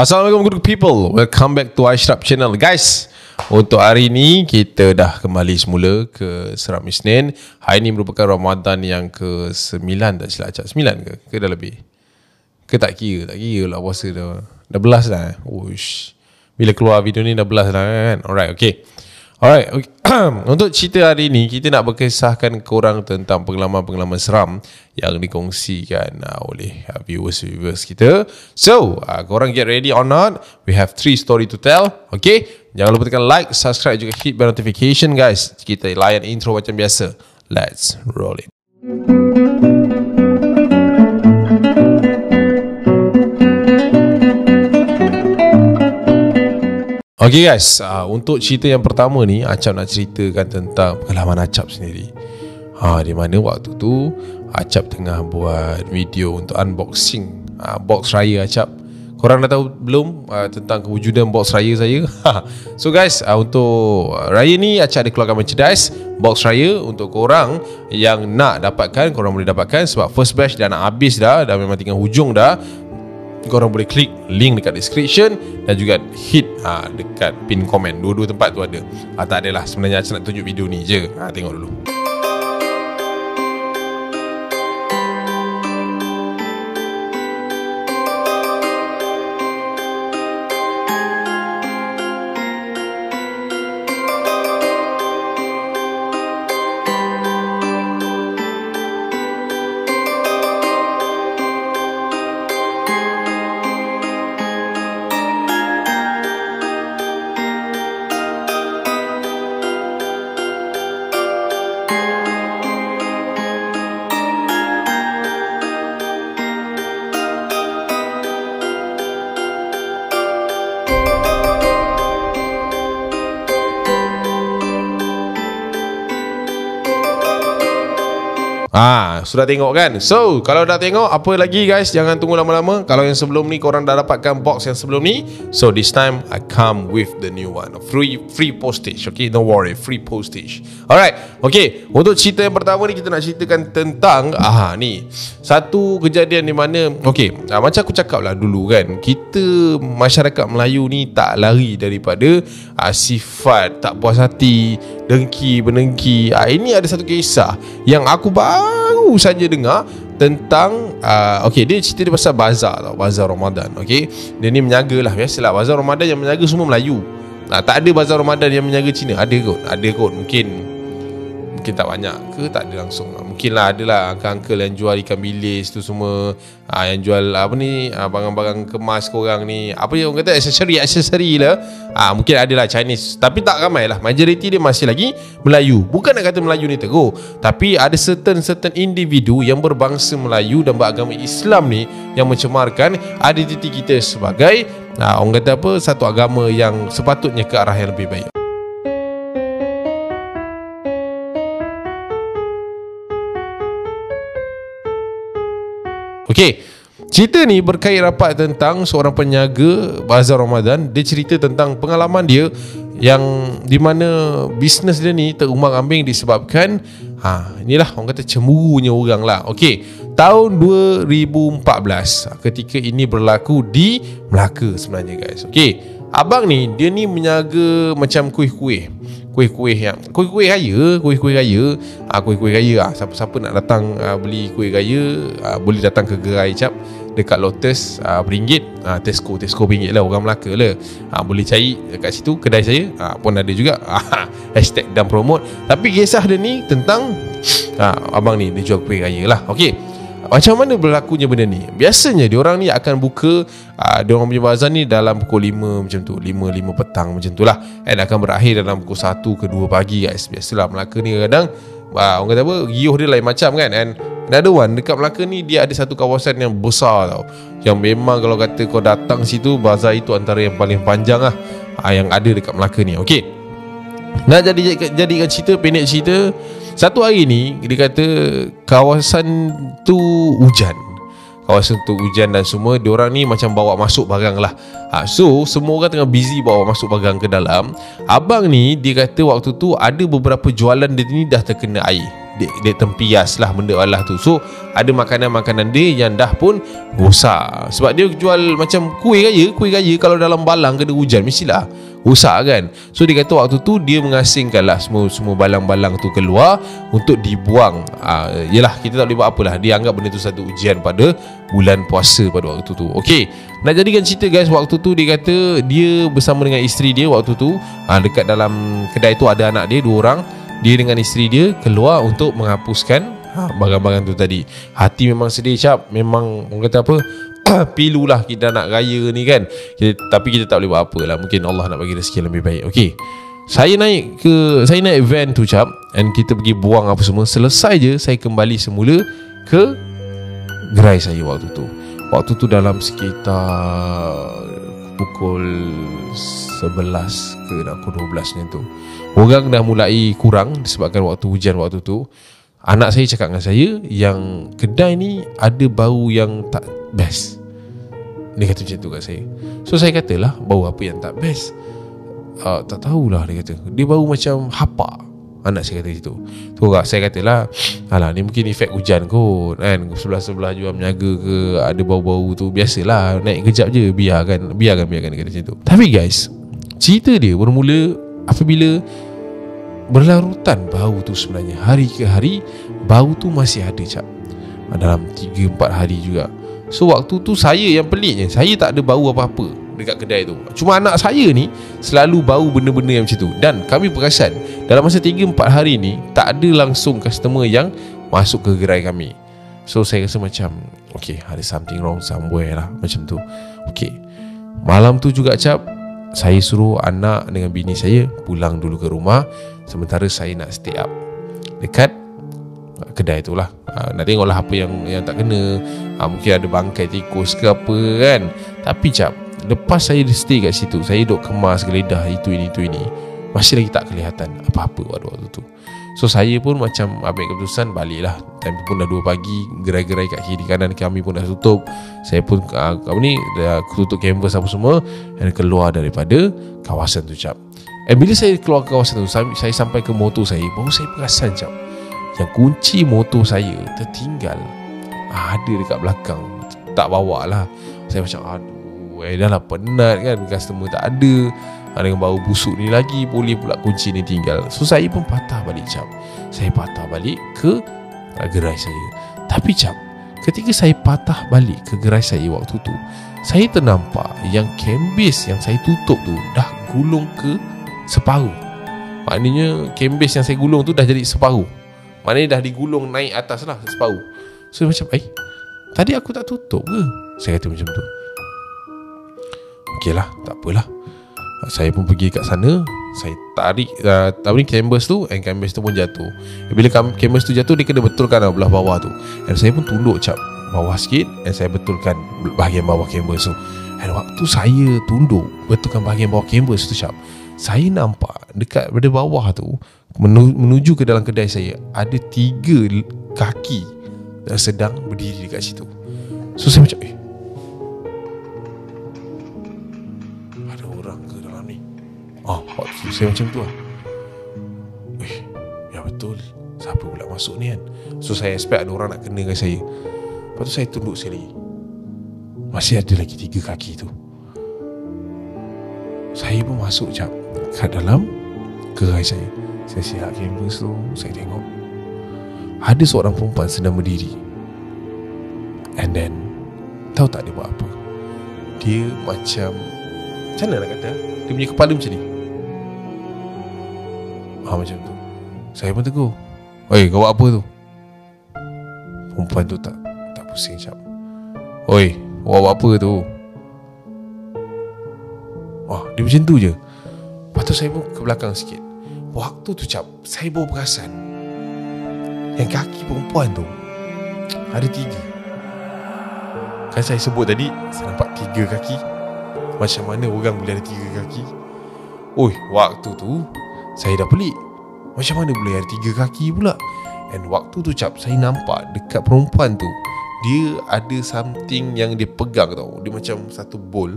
Assalamualaikum good people Welcome back to Ashraf Channel Guys Untuk hari ni Kita dah kembali semula Ke Seram Isnin Hari ni merupakan Ramadan yang ke 9 Tak silap cak 9 ke? Ke dah lebih? Ke tak kira? Tak kira lah puasa dah Dah belas dah Uish. Bila keluar video ni dah belas dah kan Alright okay Alright, okay. untuk cerita hari ini kita nak berkisahkan korang tentang pengalaman-pengalaman seram yang dikongsikan uh, oleh viewers-viewers kita. So, uh, korang get ready or not? We have three story to tell. Okay, jangan lupa tekan like, subscribe juga hit bell notification guys. Kita layan intro macam biasa. Let's roll it. Okay guys, uh, untuk cerita yang pertama ni Acap nak ceritakan tentang pengalaman Acap sendiri. Ha, Di mana waktu tu Acap tengah buat video untuk unboxing uh, box raya Acap. Korang dah tahu belum uh, tentang kewujudan box raya saya? so guys, uh, untuk raya ni Acap ada keluarkan merchandise Box raya untuk korang yang nak dapatkan Korang boleh dapatkan sebab first batch dah nak habis dah Dah memang tinggal hujung dah. Korang boleh klik link dekat description dan juga hit ha, dekat pin komen. Dua-dua tempat tu ada. Ha, tak adalah. Sebenarnya saya nak tunjuk video ni je. Ha, tengok dulu sudah tengok kan? So, kalau dah tengok apa lagi guys, jangan tunggu lama-lama. Kalau yang sebelum ni korang dah dapatkan box yang sebelum ni, so this time I come with the new one. Free free postage. Okay, don't worry, free postage. Alright. Okay, untuk cerita yang pertama ni kita nak ceritakan tentang ah ni. Satu kejadian di mana okay, ah, macam aku cakap lah dulu kan, kita masyarakat Melayu ni tak lari daripada ah, sifat tak puas hati, dengki, menengki. Ah, ini ada satu kisah yang aku baru saja dengar tentang uh, okey dia cerita dia pasal bazar tau bazar Ramadan okey dia ni menyaga lah biasalah. Bazar Ramadan yang menyaga semua Melayu. Nah, tak ada bazar Ramadan yang menjaga Cina. Ada kot ada kot mungkin mungkin tak banyak ke? Tak ada langsung mungkin lah ada lah uncle-uncle yang jual ikan bilis tu semua. Ha, yang jual apa ni? Ha, barang-barang kemas korang ni. Apa yang orang kata? Aksesori aksesori lah. Ha, mungkin ada lah Chinese. Tapi tak ramai lah. Majoriti dia masih lagi Melayu. Bukan nak kata Melayu ni teguh tapi ada certain-certain individu yang berbangsa Melayu dan beragama Islam ni yang mencemarkan identiti kita sebagai ha, orang kata apa? Satu agama yang sepatutnya ke arah yang lebih baik Okey. Cerita ni berkait rapat tentang seorang penyaga bazar Ramadan. Dia cerita tentang pengalaman dia yang di mana bisnes dia ni terumbang-ambing disebabkan ha inilah orang kata cemburunya orang lah. Okey. Tahun 2014 ketika ini berlaku di Melaka sebenarnya guys. Okey. Abang ni dia ni menyaga macam kuih-kuih kuih-kuih yang kuih-kuih raya, kuih-kuih raya, ah kuih-kuih raya ah siapa-siapa nak datang ah, beli kuih raya ah, boleh datang ke gerai cap dekat Lotus ah, beringgit ah, Tesco Tesco beringgit lah orang Melaka lah. Ah, boleh cari dekat situ kedai saya. Ah, pun ada juga. Ah, hashtag dan promote. Tapi kisah dia ni tentang ah, abang ni dia jual kuih raya lah. Ok macam mana berlakunya benda ni? Biasanya diorang ni akan buka uh, diorang punya bazar ni dalam pukul 5 macam tu, 5 5 petang macam tu lah. And akan berakhir dalam pukul 1 ke 2 pagi guys. Biasalah Melaka ni kadang uh, orang kata apa, giuh dia lain macam kan. And another one dekat Melaka ni dia ada satu kawasan yang besar tau. Yang memang kalau kata kau datang situ bazar itu antara yang paling panjang lah uh, yang ada dekat Melaka ni. Okey. Nak jadi jadikan cerita pendek cerita satu hari ni Dia kata Kawasan tu Hujan. Kawasan tu hujan dan semua Diorang ni macam bawa masuk barang lah. Ha, So semua orang tengah busy Bawa masuk barang ke dalam. Abang ni Dia kata waktu tu Ada beberapa jualan dia ni Dah terkena air. Dek, dek tempias lah benda Allah tu. So ada makanan-makanan dia yang dah pun rosak Sebab dia jual macam kuih raya. Kuih raya kalau dalam balang kena hujan Mestilah rosak kan? So dia kata waktu tu dia mengasingkan lah Semua, semua balang-balang tu keluar Untuk dibuang. Uh, Yelah kita tak boleh buat apalah. Dia anggap benda tu satu ujian pada bulan puasa pada waktu tu. Okay nak jadikan cerita guys waktu tu dia kata dia bersama dengan isteri dia waktu tu ha, dekat dalam kedai tu ada anak dia dua orang. Dia dengan isteri dia keluar untuk menghapuskan ha, barang-barang tu tadi. Hati memang sedih cap memang orang kata apa pilulah kita nak raya ni kan. Kita, tapi kita tak boleh buat apa lah. Mungkin Allah nak bagi rezeki lebih baik. Okay saya naik ke saya naik van tu cap and kita pergi buang apa semua. Selesai je saya kembali semula ke gerai saya waktu tu. Waktu tu dalam sekitar pukul 11 ke nak pukul 12 macam tu. Orang dah mulai kurang disebabkan waktu hujan waktu tu. Anak saya cakap dengan saya yang kedai ni ada bau yang tak best. Dia kata macam tu kat saya. So saya katalah bau apa yang tak best. Uh, tak tahulah dia kata. Dia bau macam hapak. Anak saya kata itu Tu lah saya katalah Alah ni mungkin efek hujan kot kan Sebelah-sebelah jual menyaga ke Ada bau-bau tu Biasalah Naik kejap je Biarkan Biarkan biarkan dia kata macam tu Tapi guys Cerita dia bermula Apabila Berlarutan bau tu sebenarnya Hari ke hari Bau tu masih ada cap Dalam 3-4 hari juga So waktu tu saya yang peliknya Saya tak ada bau apa-apa dekat kedai tu. Cuma anak saya ni Selalu bau benda-benda yang macam tu. Dan kami perasan Dalam masa 3-4 hari ni Tak ada langsung customer yang Masuk ke gerai kami. So saya rasa macam Okay ada something wrong somewhere lah Macam tu. Okay Malam tu juga cap Saya suruh anak dengan bini saya Pulang dulu ke rumah. Sementara saya nak stay up Dekat kedai tu lah ha, Nak tengok lah apa yang yang tak kena. Ha, Mungkin ada bangkai tikus ke apa kan. Tapi cap Lepas saya stay kat situ Saya duduk kemas geledah Itu ini itu ini Masih lagi tak kelihatan Apa-apa waktu, waktu tu. So saya pun macam Ambil keputusan balik lah Time pun dah 2 pagi Gerai-gerai kat kiri kanan Kami pun dah tutup. Saya pun uh, Apa ni Dah tutup canvas apa semua Dan keluar daripada Kawasan tu cap And bila saya keluar ke kawasan tu saya sampai ke motor saya Baru saya perasan cap Yang kunci motor saya Tertinggal. Ada dekat belakang. Tak bawa lah Saya macam Aduh Eh dah lah penat kan. Customer tak ada. Ha, Dengan bau busuk ni lagi Boleh pula kunci ni tinggal. So saya pun patah balik cap. Saya patah balik ke Gerai saya. Tapi cap Ketika saya patah balik ke gerai saya waktu tu Saya ternampak Yang kembis yang saya tutup tu Dah gulung ke Separuh. Maknanya Kembis yang saya gulung tu Dah jadi separuh Maknanya dah digulung naik atas lah Separuh. So macam Eh Tadi aku tak tutup ke? Saya kata macam tu. Okey lah Tak apalah. Saya pun pergi kat sana. Saya tarik uh, Apa ni canvas tu And canvas tu pun jatuh. Bila canvas tu jatuh Dia kena betulkan lah Belah bawah tu. And saya pun tunduk cap Bawah sikit And saya betulkan Bahagian bawah canvas tu. And waktu saya tunduk Betulkan bahagian bawah canvas tu cap Saya nampak Dekat pada bawah tu Menuju ke dalam kedai saya Ada tiga kaki Yang sedang berdiri dekat situ. So saya macam Eh Oh, waktu saya macam tu lah. Eh, ya betul. Siapa pula masuk ni kan? So saya expect ada orang nak kena dengan saya. Lepas tu saya tunduk sekali Masih ada lagi tiga kaki tu. Saya pun masuk jap Kat dalam Gerai saya. Saya siap canvas tu Saya tengok. Ada seorang perempuan sedang berdiri. And then Tahu tak dia buat apa? Dia macam Macam mana nak kata? Dia punya kepala macam ni. Ha macam tu. Saya pun tegur. Oi kau buat apa tu? Perempuan tu tak Tak pusing cap Oi kau buat apa tu? Wah dia macam tu je Tu saya pun ke belakang sikit Waktu tu cap Saya baru perasan. Yang kaki perempuan tu Ada tiga. Kan saya sebut tadi Saya nampak tiga kaki. Macam mana orang boleh ada tiga kaki? Oi, waktu tu saya dah pelik. Macam mana boleh ada tiga kaki pula? And waktu tu cap Saya nampak dekat perempuan tu Dia ada something yang dia pegang tau. Dia macam satu bowl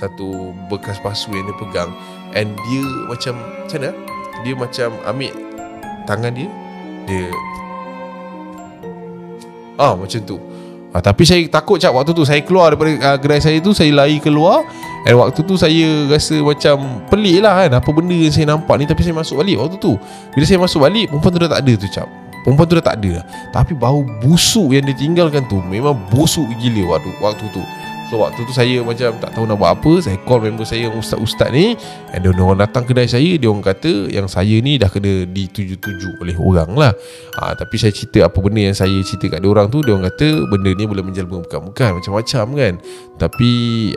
Satu bekas pasu yang dia pegang. And dia macam Macam mana? Dia macam ambil Tangan dia Dia Ah macam tu. Ah, tapi saya takut cap waktu tu saya keluar daripada uh, gerai saya tu saya lari keluar. Dan waktu tu saya rasa macam pelik lah kan apa benda yang saya nampak ni. Tapi saya masuk balik waktu tu. Bila saya masuk balik perempuan tu dah tak ada tu cap perempuan tu dah tak ada. Tapi bau busuk yang ditinggalkan tu memang busuk gila waktu waktu tu So waktu tu saya macam tak tahu nak buat apa. Saya call member saya yang ustaz-ustaz ni. And dia orang datang kedai saya Dia orang kata yang saya ni dah kena dituju-tuju oleh orang lah. Ha, Tapi saya cerita apa benda yang saya cerita kat dia orang tu Dia orang kata benda ni boleh menjelma bukan-bukan Macam-macam kan. Tapi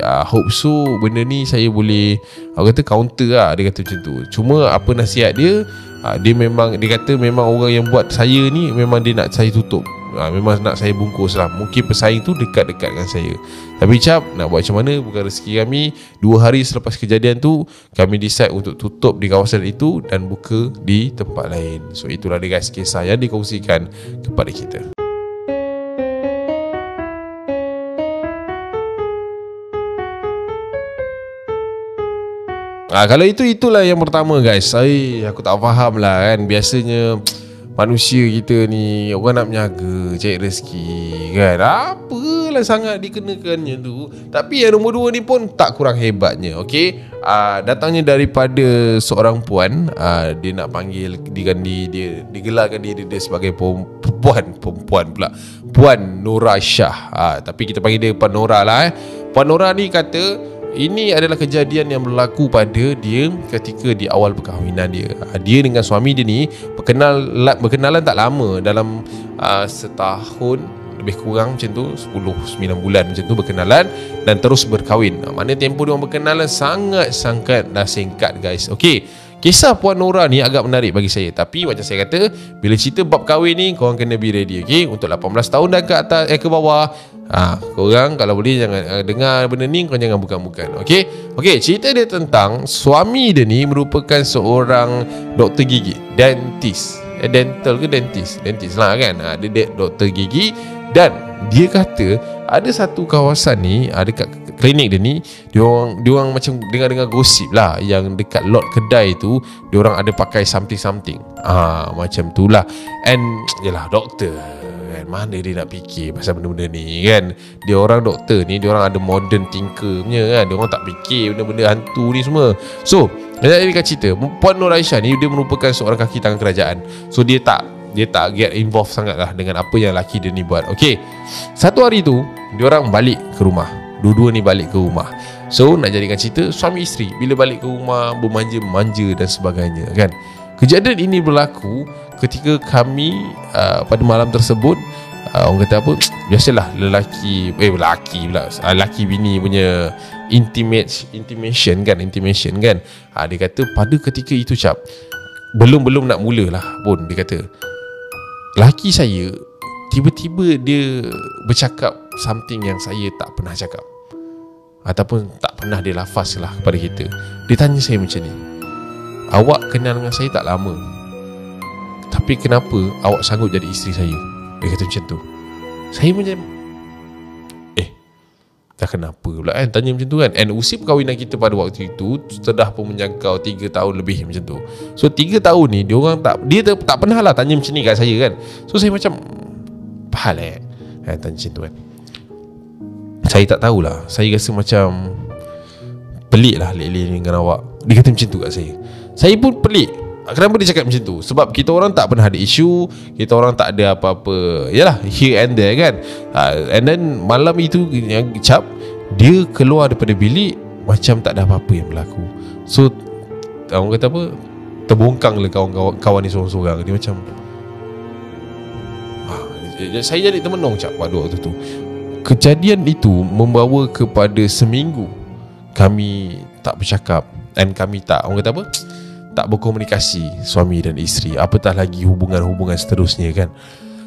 uh, hope so benda ni saya boleh Aku kata counter lah dia kata macam tu. Cuma apa nasihat dia? Uh, Dia memang dia kata memang orang yang buat saya ni Memang dia nak saya tutup ha, Memang nak saya bungkus lah. Mungkin pesaing tu dekat-dekat dengan saya. Tapi cap Nak buat macam mana? Bukan rezeki kami. Dua hari selepas kejadian tu Kami decide untuk tutup di kawasan itu Dan buka di tempat lain. So itulah dia guys Kisah yang dikongsikan Kepada kita. Ah, kalau itu itulah yang pertama guys. Saya aku tak faham lah kan. Biasanya manusia kita ni orang nak menjaga cari rezeki kan? Apalah sangat dikenakannya tu. Tapi yang nombor dua ni pun tak kurang hebatnya okey? Uh, datangnya daripada seorang puan. Uh, dia nak panggil dia di dia diri dia sebagai perempuan perempuan pula. Puan Nora Shah. Uh, tapi kita panggil dia puan Nora lah eh. Puan Nora ni kata ini adalah kejadian yang berlaku pada dia ketika di awal perkahwinan dia. Ah, dia dengan suami dia ni berkenal berkenalan tak lama dalam uh, setahun lebih kurang macam tu 10 9 bulan macam tu berkenalan dan terus berkahwin. Uh, mana tempoh dia orang berkenalan sangat sangat dah singkat guys. Okey. Kisah Puan Nora ni agak menarik bagi saya Tapi macam saya kata Bila cerita bab kahwin ni Korang kena be ready okay? Untuk 18 tahun dan ke atas Eh ke bawah ha, Korang kalau boleh Jangan uh, dengar benda ni Korang jangan bukan-bukan Okay Okay cerita dia tentang Suami dia ni merupakan seorang Doktor gigi. Dentist. Eh, Dental ke dentist? Dentist lah kan? Ha, Dia doktor gigi. Dan dia kata Ada satu kawasan ni ha, Dekat klinik dia ni dia orang dia orang macam dengar-dengar gosip lah yang dekat lot kedai tu dia orang ada pakai something something ah macam tu lah. And yalah doktor kan? Mana dia nak fikir pasal benda-benda ni kan? Dia orang doktor ni dia orang ada modern thinker punya kan? Dia orang tak fikir benda-benda hantu ni semua. So dia nak cerita. Puan Nur Aisyah ni dia merupakan seorang kaki tangan kerajaan. So dia tak dia tak get involved sangat lah dengan apa yang laki dia ni buat. Okay Satu hari tu Dia orang balik ke rumah. Dua-dua ni balik ke rumah. So nak jadikan cerita Suami isteri Bila balik ke rumah Bermanja-manja dan sebagainya kan? Kejadian ini berlaku Ketika kami uh, Pada malam tersebut uh, Orang kata apa? Biasalah lelaki Eh lelaki pula. Uh, Lelaki bini punya Intimate Intimation kan Intimation kan? Uh, Dia kata pada ketika itu cap Belum-belum nak mula lah pun Dia kata Lelaki saya Tiba-tiba dia Bercakap Something yang saya tak pernah cakap. Ataupun tak pernah dia lafaz lah kepada kita. Dia tanya saya macam ni Awak kenal dengan saya tak lama Tapi kenapa awak sanggup jadi isteri saya? Dia kata macam tu. Saya macam Eh Tak kenapa pula kan Tanya macam tu kan? And usia perkahwinan kita pada waktu itu Sudah pun menjangkau 3 tahun lebih macam tu. So 3 tahun ni Dia orang tak Dia tak pernah lah tanya macam ni kat saya kan. So saya macam Pahal eh? Kan, Tanya macam tu kan. Saya tak tahulah. Saya rasa macam Pelik lah Lek-lek dengan awak. Dia kata macam tu kat saya. Saya pun pelik Kenapa dia cakap macam tu? Sebab kita orang tak pernah ada isu Kita orang tak ada apa-apa. Yalah Here and there kan. Uh, And then Malam itu Yang cap Dia keluar daripada bilik Macam tak ada apa-apa yang berlaku. So Orang kata apa? Terbongkang lah kawan-kawan kawan ni seorang-seorang. Dia macam ah, Saya jadi termenung cap Pada waktu tu. Kejadian itu membawa kepada seminggu kami tak bercakap dan kami tak orang kata apa? Tak berkomunikasi suami dan isteri. Apatah lagi hubungan-hubungan seterusnya kan.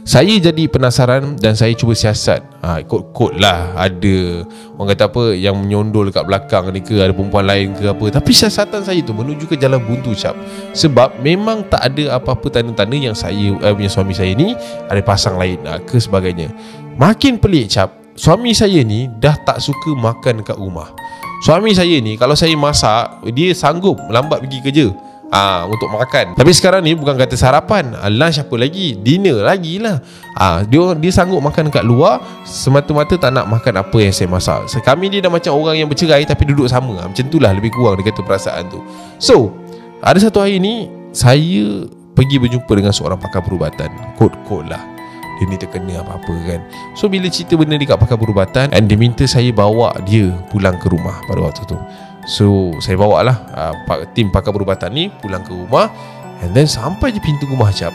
Saya jadi penasaran dan saya cuba siasat. Ha, ikut-ikut lah ada orang kata apa yang menyondol kat belakang ni ke ada perempuan lain ke apa. Tapi siasatan saya tu menuju ke jalan buntu cap. Sebab memang tak ada apa-apa tanda-tanda yang saya eh, punya suami saya ni ada pasang lain ha, ke sebagainya. Makin pelik cap Suami saya ni dah tak suka makan dekat rumah Suami saya ni kalau saya masak Dia sanggup lambat pergi kerja Ah untuk makan. Tapi sekarang ni bukan kata sarapan, ah, lunch apa lagi? Dinner lagi lah. Ah dia dia sanggup makan kat luar semata-mata tak nak makan apa yang saya masak. Kami ni dah macam orang yang bercerai tapi duduk sama. Ah, macam itulah lebih kurang dia kata perasaan tu. So, ada satu hari ni saya pergi berjumpa dengan seorang pakar perubatan. Kod-kod lah dia ni terkena apa-apa kan So bila cerita benda ni kat pakar perubatan And dia minta saya bawa dia pulang ke rumah pada waktu tu So saya bawa lah uh, Tim pakar perubatan ni pulang ke rumah And then sampai je pintu rumah jap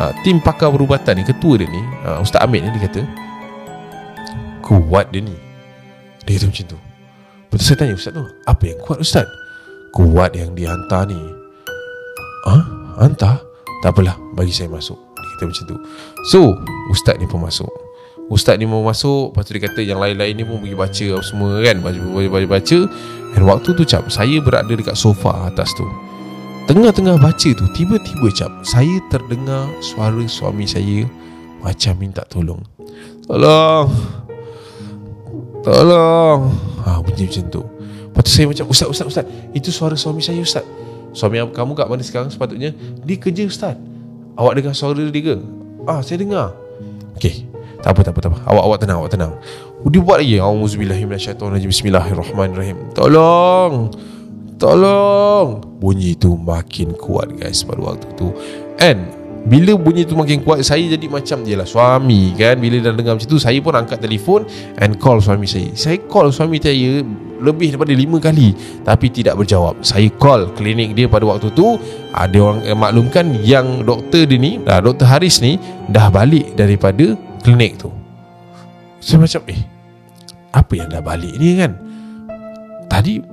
uh, Tim pakar perubatan ni Ketua dia ni uh, Ustaz Amir ni dia kata Kuat dia ni. Dia kata macam tu. Betul saya tanya Ustaz tu Apa yang kuat Ustaz? Kuat yang dia hantar ni. Ha? Hantar? Tak apalah Bagi saya masuk. Dia kata macam tu. So Ustaz ni pun masuk Ustaz ni mau masuk Lepas tu dia kata Yang lain-lain ni pun pergi baca Semua kan Baca-baca Dan waktu tu cap Saya berada dekat sofa atas tu. Tengah-tengah baca tu Tiba-tiba cap Saya terdengar Suara suami saya Macam minta tolong. Tolong Tolong. Ha, Bunyi macam tu. Lepas tu saya macam Ustaz, Ustaz, Ustaz Itu suara suami saya Ustaz. Suami kamu kat mana sekarang sepatutnya? Dia kerja Ustaz. Awak dengar suara dia ke? Ah, saya dengar. Okay tak apa, tak apa, tak apa. Awak, awak tenang, awak tenang. Dia buat lagi. Auzubillahiminasyaitonirrajim. Bismillahirrahmanirrahim. Tolong. Tolong. Bunyi tu makin kuat guys pada waktu tu. And bila bunyi tu makin kuat saya jadi macam je lah suami kan bila dah dengar macam tu saya pun angkat telefon and call suami saya saya call suami saya lebih daripada lima kali tapi tidak berjawab saya call klinik dia pada waktu tu ada orang maklumkan yang doktor dia ni dah doktor Haris ni dah balik daripada klinik tu. Saya macam eh Apa yang dah balik ni kan? Tadi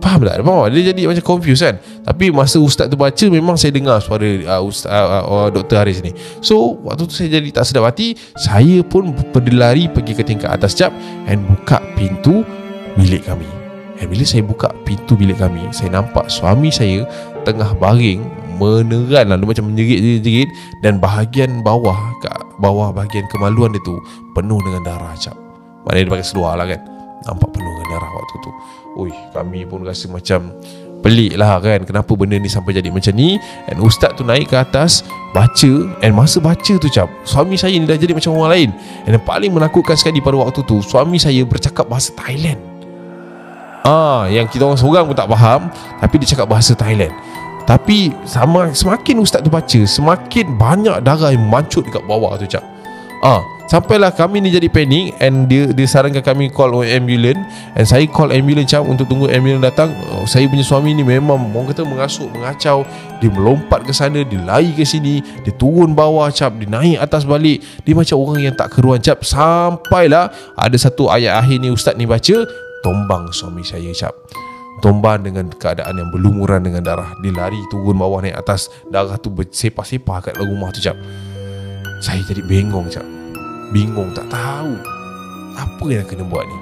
Faham tak? Faham. Dia jadi macam confused kan? Tapi masa ustaz tu baca Memang saya dengar suara uh, ustaz, uh, uh, Dr. Haris ni. So waktu tu saya jadi tak sedap hati Saya pun berlari pergi ke tingkat atas jap And buka pintu bilik kami. And bila saya buka pintu bilik kami Saya nampak suami saya Tengah baring meneran lah. Dia macam menjerit-jerit dan bahagian bawah kat bawah bahagian kemaluan dia tu penuh dengan darah cap maknanya dia pakai seluar lah kan? Nampak penuh dengan darah waktu tu. Ui kami pun rasa macam pelik lah kan? Kenapa benda ni sampai jadi macam ni? Dan ustaz tu naik ke atas baca. Dan masa baca tu cap suami saya ni dah jadi macam orang lain. Dan yang paling menakutkan sekali pada waktu tu suami saya bercakap bahasa Thailand. Ah, yang kita orang seorang pun tak faham Tapi dia cakap bahasa Thailand tapi sama semakin ustaz tu baca Semakin banyak darah yang mancut dekat bawah tu cak. Ah, Sampailah kami ni jadi panik And dia, dia sarankan kami call ambulance And saya call ambulance cak Untuk tunggu ambulance datang. Oh, Saya punya suami ni memang Orang kata mengasuk, mengacau. Dia melompat ke sana Dia lari ke sini Dia turun bawah cap Dia naik atas balik. Dia macam orang yang tak keruan cap Sampailah Ada satu ayat akhir ni ustaz ni baca Tombang suami saya cap Tomban dengan keadaan yang berlumuran dengan darah. Dia lari turun bawah naik atas. Darah tu bersepah-sepah kat dalam rumah tu cap Saya jadi bengong cap Bingung tak tahu Apa yang kena buat ni.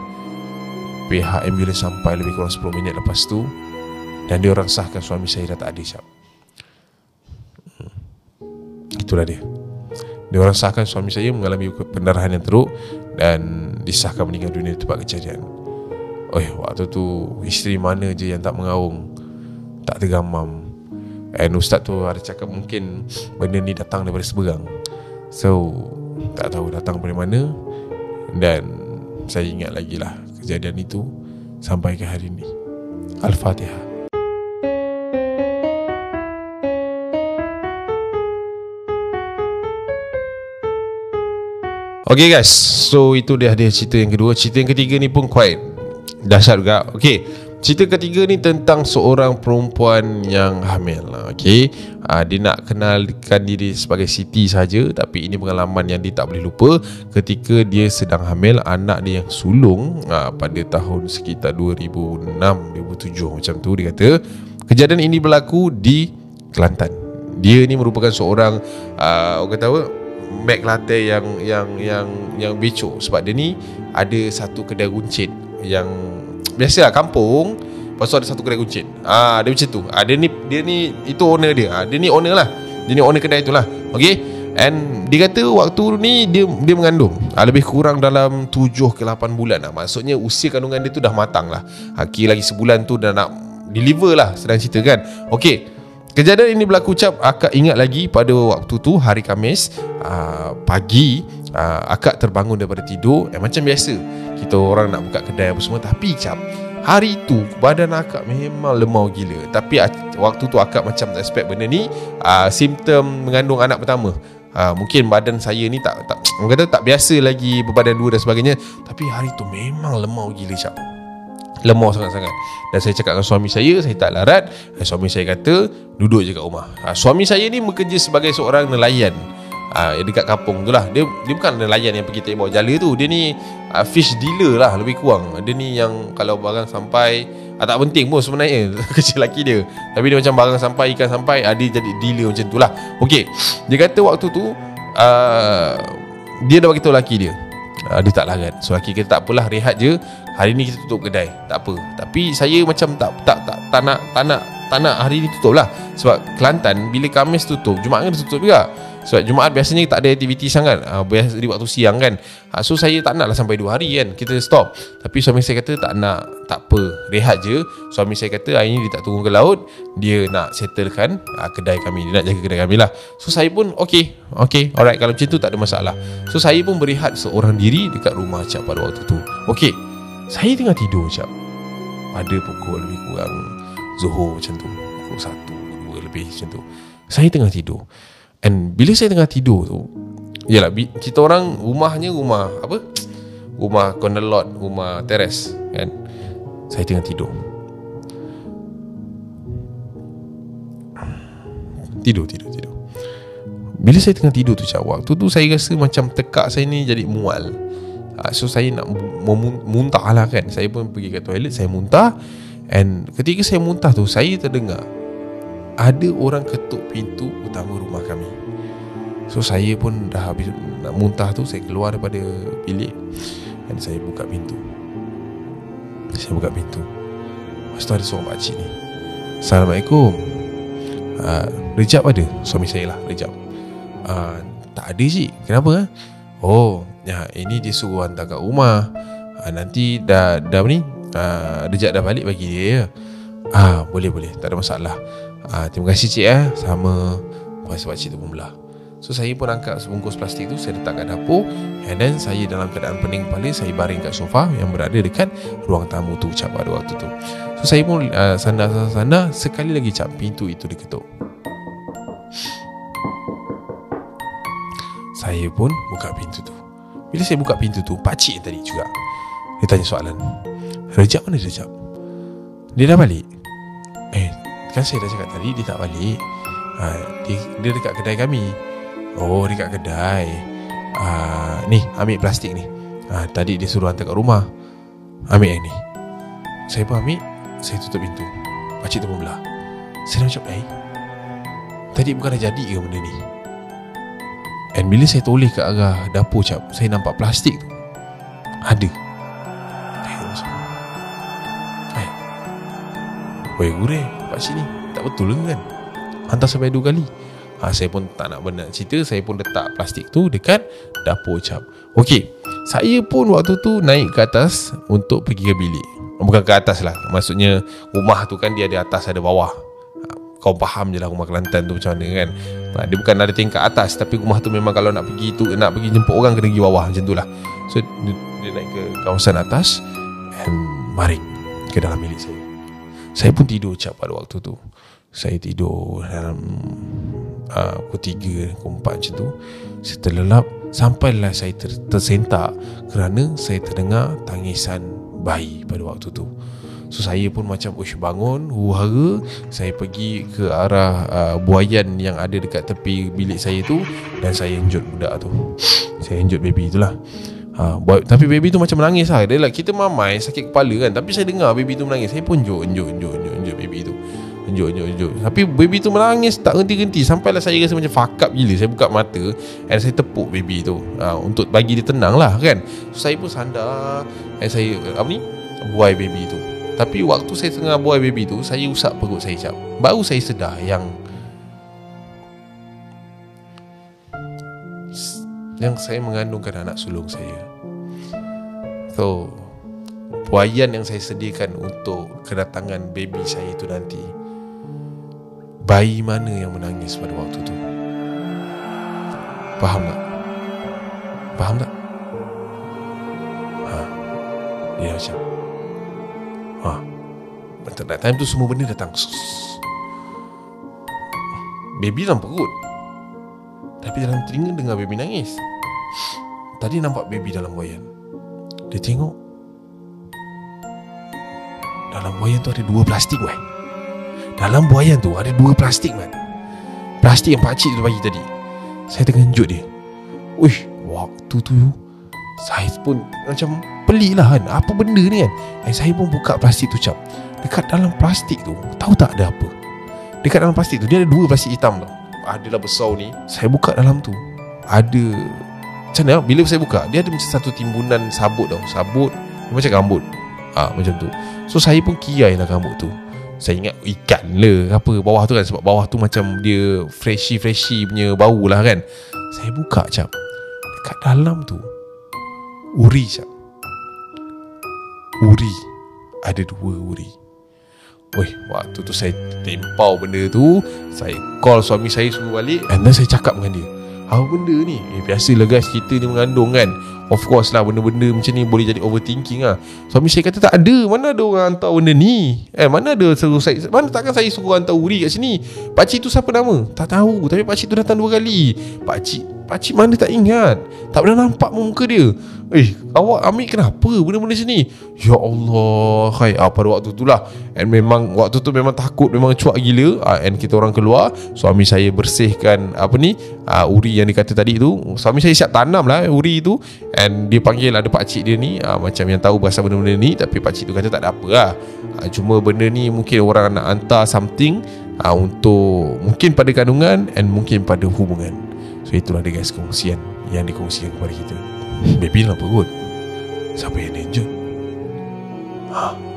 Pihak ambulans sampai lebih kurang 10 minit lepas tu Dan dia orang sahkan suami saya dah tak ada cap. Itulah dia. Dia orang sahkan suami saya mengalami pendarahan yang teruk Dan disahkan meninggal dunia di tempat kejadian Oh waktu tu Isteri mana je yang tak mengaung? Tak tergamam. And ustaz tu ada cakap mungkin Benda ni datang daripada seberang. So Tak tahu datang dari mana. Dan Saya ingat lagi lah Kejadian itu Sampai ke hari ini Al-Fatihah. Okay guys. So itu dia dia cerita yang kedua. Cerita yang ketiga ni pun quite Dahsyat juga. Okey Cerita ketiga ni tentang seorang perempuan yang hamil. Okey uh, Dia nak kenalkan diri sebagai Siti saja Tapi ini pengalaman yang dia tak boleh lupa. Ketika dia sedang hamil Anak dia yang sulung uh, Pada tahun sekitar 2006-2007 Macam tu dia kata Kejadian ini berlaku di Kelantan. Dia ni merupakan seorang uh, Orang kata apa? Mac latte yang yang yang yang becok. Sebab dia ni ada satu kedai runcit yang biasalah kampung. Pasal ada satu kedai kuncit ah dia macam tu. Ah dia ni dia ni itu owner dia. Ah dia ni owner lah. Dia ni owner kedai tu lah. Okey and dia kata waktu ni dia dia mengandung. Ah, lebih kurang dalam 7 ke 8 bulan lah. Maksudnya usia kandungan dia tu dah matang lah. Ah, lagi sebulan tu dah nak deliver lah Sedang cerita kan. Okay Kejadian ini berlaku cap Akak ingat lagi pada waktu tu Hari Kamis uh, Pagi uh, Akak terbangun daripada tidur eh, Macam biasa. Kita orang nak buka kedai apa semua Tapi cap Hari tu badan akak memang lemau gila. Tapi waktu tu akak macam expect benda ni uh, Simptom mengandung anak pertama. Uh, Mungkin badan saya ni tak, tak Orang kata tak biasa lagi berbadan dua dan sebagainya. Tapi hari tu memang lemau gila cap Lemah sangat-sangat. Dan saya cakap dengan suami saya Saya tak larat. Dan Suami saya kata Duduk je kat rumah. Ha, Suami saya ni bekerja sebagai seorang nelayan. Ha, Dekat kampung tu lah. Dia, dia bukan nelayan yang pergi tembak jala tu. Dia ni uh, fish dealer lah lebih kurang. Dia ni yang kalau barang sampai uh, Tak penting pun sebenarnya. Kecil laki dia. Tapi dia macam barang sampai ikan sampai uh, Dia jadi dealer macam tu lah. Okay Dia kata waktu tu uh, Dia dah beritahu laki dia. Uh, Dia tak larat. So laki kita tak apalah rehat je Hari ni kita tutup kedai. Tak apa. Tapi saya macam tak tak tak, tak nak tak nak tak nak hari ni tutup lah. Sebab Kelantan bila Kamis tutup Jumaat kan tutup juga. Sebab Jumaat biasanya tak ada aktiviti sangat. Uh, Biasa di waktu siang kan. Uh, So saya tak nak lah sampai 2 hari kan. Kita stop. Tapi suami saya kata tak nak Tak apa. Rehat je. Suami saya kata hari ni dia tak turun ke laut. Dia nak settlekan uh, kedai kami. Dia nak jaga kedai kami lah. So saya pun okay Okay alright. Kalau macam tu tak ada masalah. So saya pun berehat seorang diri Dekat rumah Cap pada waktu tu. Okay saya tengah tidur macam Pada pukul lebih kurang Zuhur macam tu Pukul satu Dua lebih macam tu. Saya tengah tidur. And bila saya tengah tidur tu Yalah Kita orang Rumahnya rumah Apa? Rumah corner lot Rumah teres Kan? Saya tengah tidur. Tidur tidur tidur. Bila saya tengah tidur tu cak Waktu tu saya rasa macam Tekak saya ni jadi mual So saya nak muntah lah kan. Saya pun pergi ke toilet Saya muntah. And ketika saya muntah tu Saya terdengar Ada orang ketuk pintu utama rumah kami. So saya pun dah habis nak muntah tu Saya keluar daripada bilik Dan saya buka pintu. Saya buka pintu. Lepas tu ada seorang pakcik ni. Assalamualaikum. Uh, Rejab ada? Suami saya lah Rejab. Uh, Tak ada cik. Kenapa? Oh Ya, ini dia suruh hantar kat rumah. Ha, nanti dah dah ni, ha, rejak dah balik bagi dia ya. Ah, boleh boleh, tak ada masalah. Ha, terima kasih cik eh. Sama puas pak cik tu pun belah. So saya pun angkat sebungkus plastik tu Saya letak kat dapur And then saya dalam keadaan pening kepala Saya baring kat sofa Yang berada dekat ruang tamu tu Cap pada waktu tu So saya pun uh, sandar-sandar Sekali lagi cap pintu itu diketuk Saya pun buka pintu tu bila saya buka pintu tu Pakcik tadi juga Dia tanya soalan. Rejab mana Rejab? Dia dah balik. Eh Kan saya dah cakap tadi Dia tak balik. Ha, dia, dia dekat kedai kami. Oh dekat kedai. Ha, Ni ambil plastik ni. Ha, Tadi dia suruh hantar kat rumah. Ambil yang ni. Saya pun ambil Saya tutup pintu. Pakcik tu pun belah. Saya dah macam Eh Tadi bukan dah jadi ke benda ni And bila saya toleh ke arah dapur cap Saya nampak plastik tu. Ada. Eh Weh gure Pakcik ni Tak betul ke kan? Hantar sampai dua kali. Ha, Saya pun tak nak benar cerita. Saya pun letak plastik tu Dekat dapur cap Okey. Saya pun waktu tu Naik ke atas Untuk pergi ke bilik. Bukan ke atas lah. Maksudnya Rumah tu kan dia ada atas ada bawah. Kau faham je lah rumah Kelantan tu macam mana kan ha, Dia bukan ada tingkat atas Tapi rumah tu memang kalau nak pergi tu Nak pergi jemput orang kena pergi bawah macam tu lah. So dia, dia naik ke kawasan atas And maring ke dalam milik saya. Saya pun tidur cap pada waktu tu. Saya tidur dalam uh, Pukul tiga, pukul empat macam tu. Saya terlelap Sampailah saya ter, tersentak Kerana saya terdengar tangisan bayi pada waktu tu So saya pun macam Ush bangun Huhara Saya pergi ke arah uh, Buayan yang ada dekat tepi bilik saya tu Dan saya enjut budak tu. Saya enjut baby tu lah. Ha, buat, Tapi baby tu macam menangis lah. Dia lah kita mamai sakit kepala kan. Tapi saya dengar baby tu menangis. Saya pun enjut enjut enjut enjut, enjut baby tu. Enjut enjut enjut Tapi baby tu menangis tak henti-henti. Sampailah saya rasa macam fuck up gila. Saya buka mata And saya tepuk baby tu. Ha, Untuk bagi dia tenang lah kan. So, Saya pun sandar. And saya Apa ni? Buai baby tu tapi waktu saya tengah buai baby tu Saya usap perut saya cap Baru saya sedar yang Yang saya mengandungkan anak sulung saya So Buayan yang saya sediakan Untuk kedatangan baby saya itu nanti Bayi mana yang menangis pada waktu itu Faham tak? Faham tak? Ha. Dia macam Ha. Bentar that time tu semua benda datang Baby dalam perut. Tapi dalam telinga dengar baby nangis. Tadi nampak baby dalam buayan Dia tengok. Dalam buayan tu ada dua plastik weh. Dalam buayan tu ada dua plastik man. Plastik yang pakcik tu bagi tadi. Saya terkejut dia. Uish Waktu tu Saya pun macam pelik lah kan? Apa benda ni kan? Eh, Saya pun buka plastik tu cap. Dekat dalam plastik tu Tahu tak ada apa? Dekat dalam plastik tu Dia ada dua plastik hitam tau. Adalah besar ni Saya buka dalam tu. Ada Macam mana? Bila saya buka Dia ada macam satu timbunan sabut tau. Sabut Dia macam rambut. Ah ha, Macam tu. So saya pun kiai lah rambut tu. Saya ingat ikan lah Apa bawah tu kan? Sebab bawah tu macam dia Freshy-freshy punya bau lah kan? Saya buka cap. Dekat dalam tu Uri cap Uri Ada dua uri Weh, waktu tu saya tempau benda tu Saya call suami saya suruh balik And then saya cakap dengan dia Apa benda ni? Eh, biasalah guys, kita ni mengandung kan Of course lah, benda-benda macam ni boleh jadi overthinking lah Suami saya kata tak ada Mana ada orang hantar benda ni? Eh, mana ada suruh saya Mana takkan saya suruh hantar uri kat sini? Pakcik tu siapa nama? Tak tahu, tapi pakcik tu datang dua kali Pakcik, pakcik mana tak ingat Tak pernah nampak muka dia Eh, awak ambil kenapa benda-benda sini? Ya Allah, hai, ah, pada waktu tu lah And memang, waktu tu memang takut, memang cuak gila ah, And kita orang keluar Suami saya bersihkan, apa ni ah, Uri yang dikata tadi tu Suami saya siap tanam lah uri tu And dia panggil ada pakcik dia ni ah, Macam yang tahu pasal benda-benda ni Tapi pakcik tu kata tak ada apa lah. Ah, Cuma benda ni mungkin orang nak hantar something ah, Untuk, mungkin pada kandungan And mungkin pada hubungan. So itulah dia guys kongsian Yang dikongsikan kepada kita. Baby nak perut. Siapa yang danger? Ha? Siapa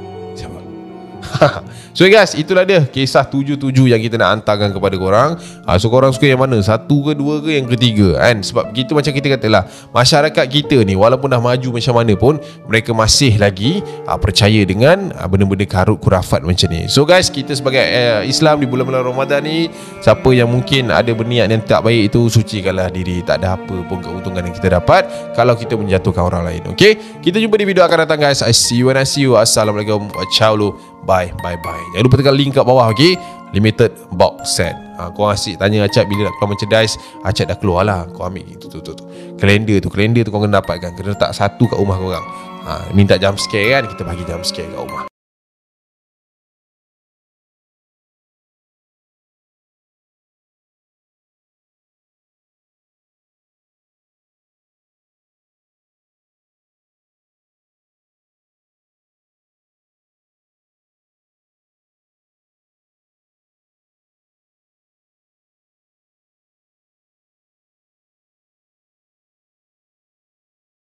So guys itulah dia Kisah tujuh-tujuh yang kita nak hantarkan kepada korang. Ha, So korang suka yang mana? Satu ke dua ke yang ketiga? Kan? Sebab begitu macam kita katalah Masyarakat kita ni Walaupun dah maju macam mana pun Mereka masih lagi ha, Percaya dengan ha, Benda-benda karut kurafat macam ni. So guys kita sebagai uh, Islam di bulan-bulan Ramadan ni Siapa yang mungkin ada berniat yang tak baik itu Sucikanlah diri. Tak ada apa pun keuntungan yang kita dapat Kalau kita menjatuhkan orang lain Okay Kita jumpa di video akan datang guys. I see you and I see you. Assalamualaikum. Ciao lu. Bye bye bye Jangan lupa tekan link kat bawah okay Limited box set. Ha, Kau asyik tanya Acap bila nak keluar merchandise Acap dah keluar lah Kau ambil tu tu tu, tu. Kalender tu Kalender tu kau kena dapatkan. Kena letak satu kat rumah korang. Ha, Minta jump scare kan Kita bagi jump scare kat rumah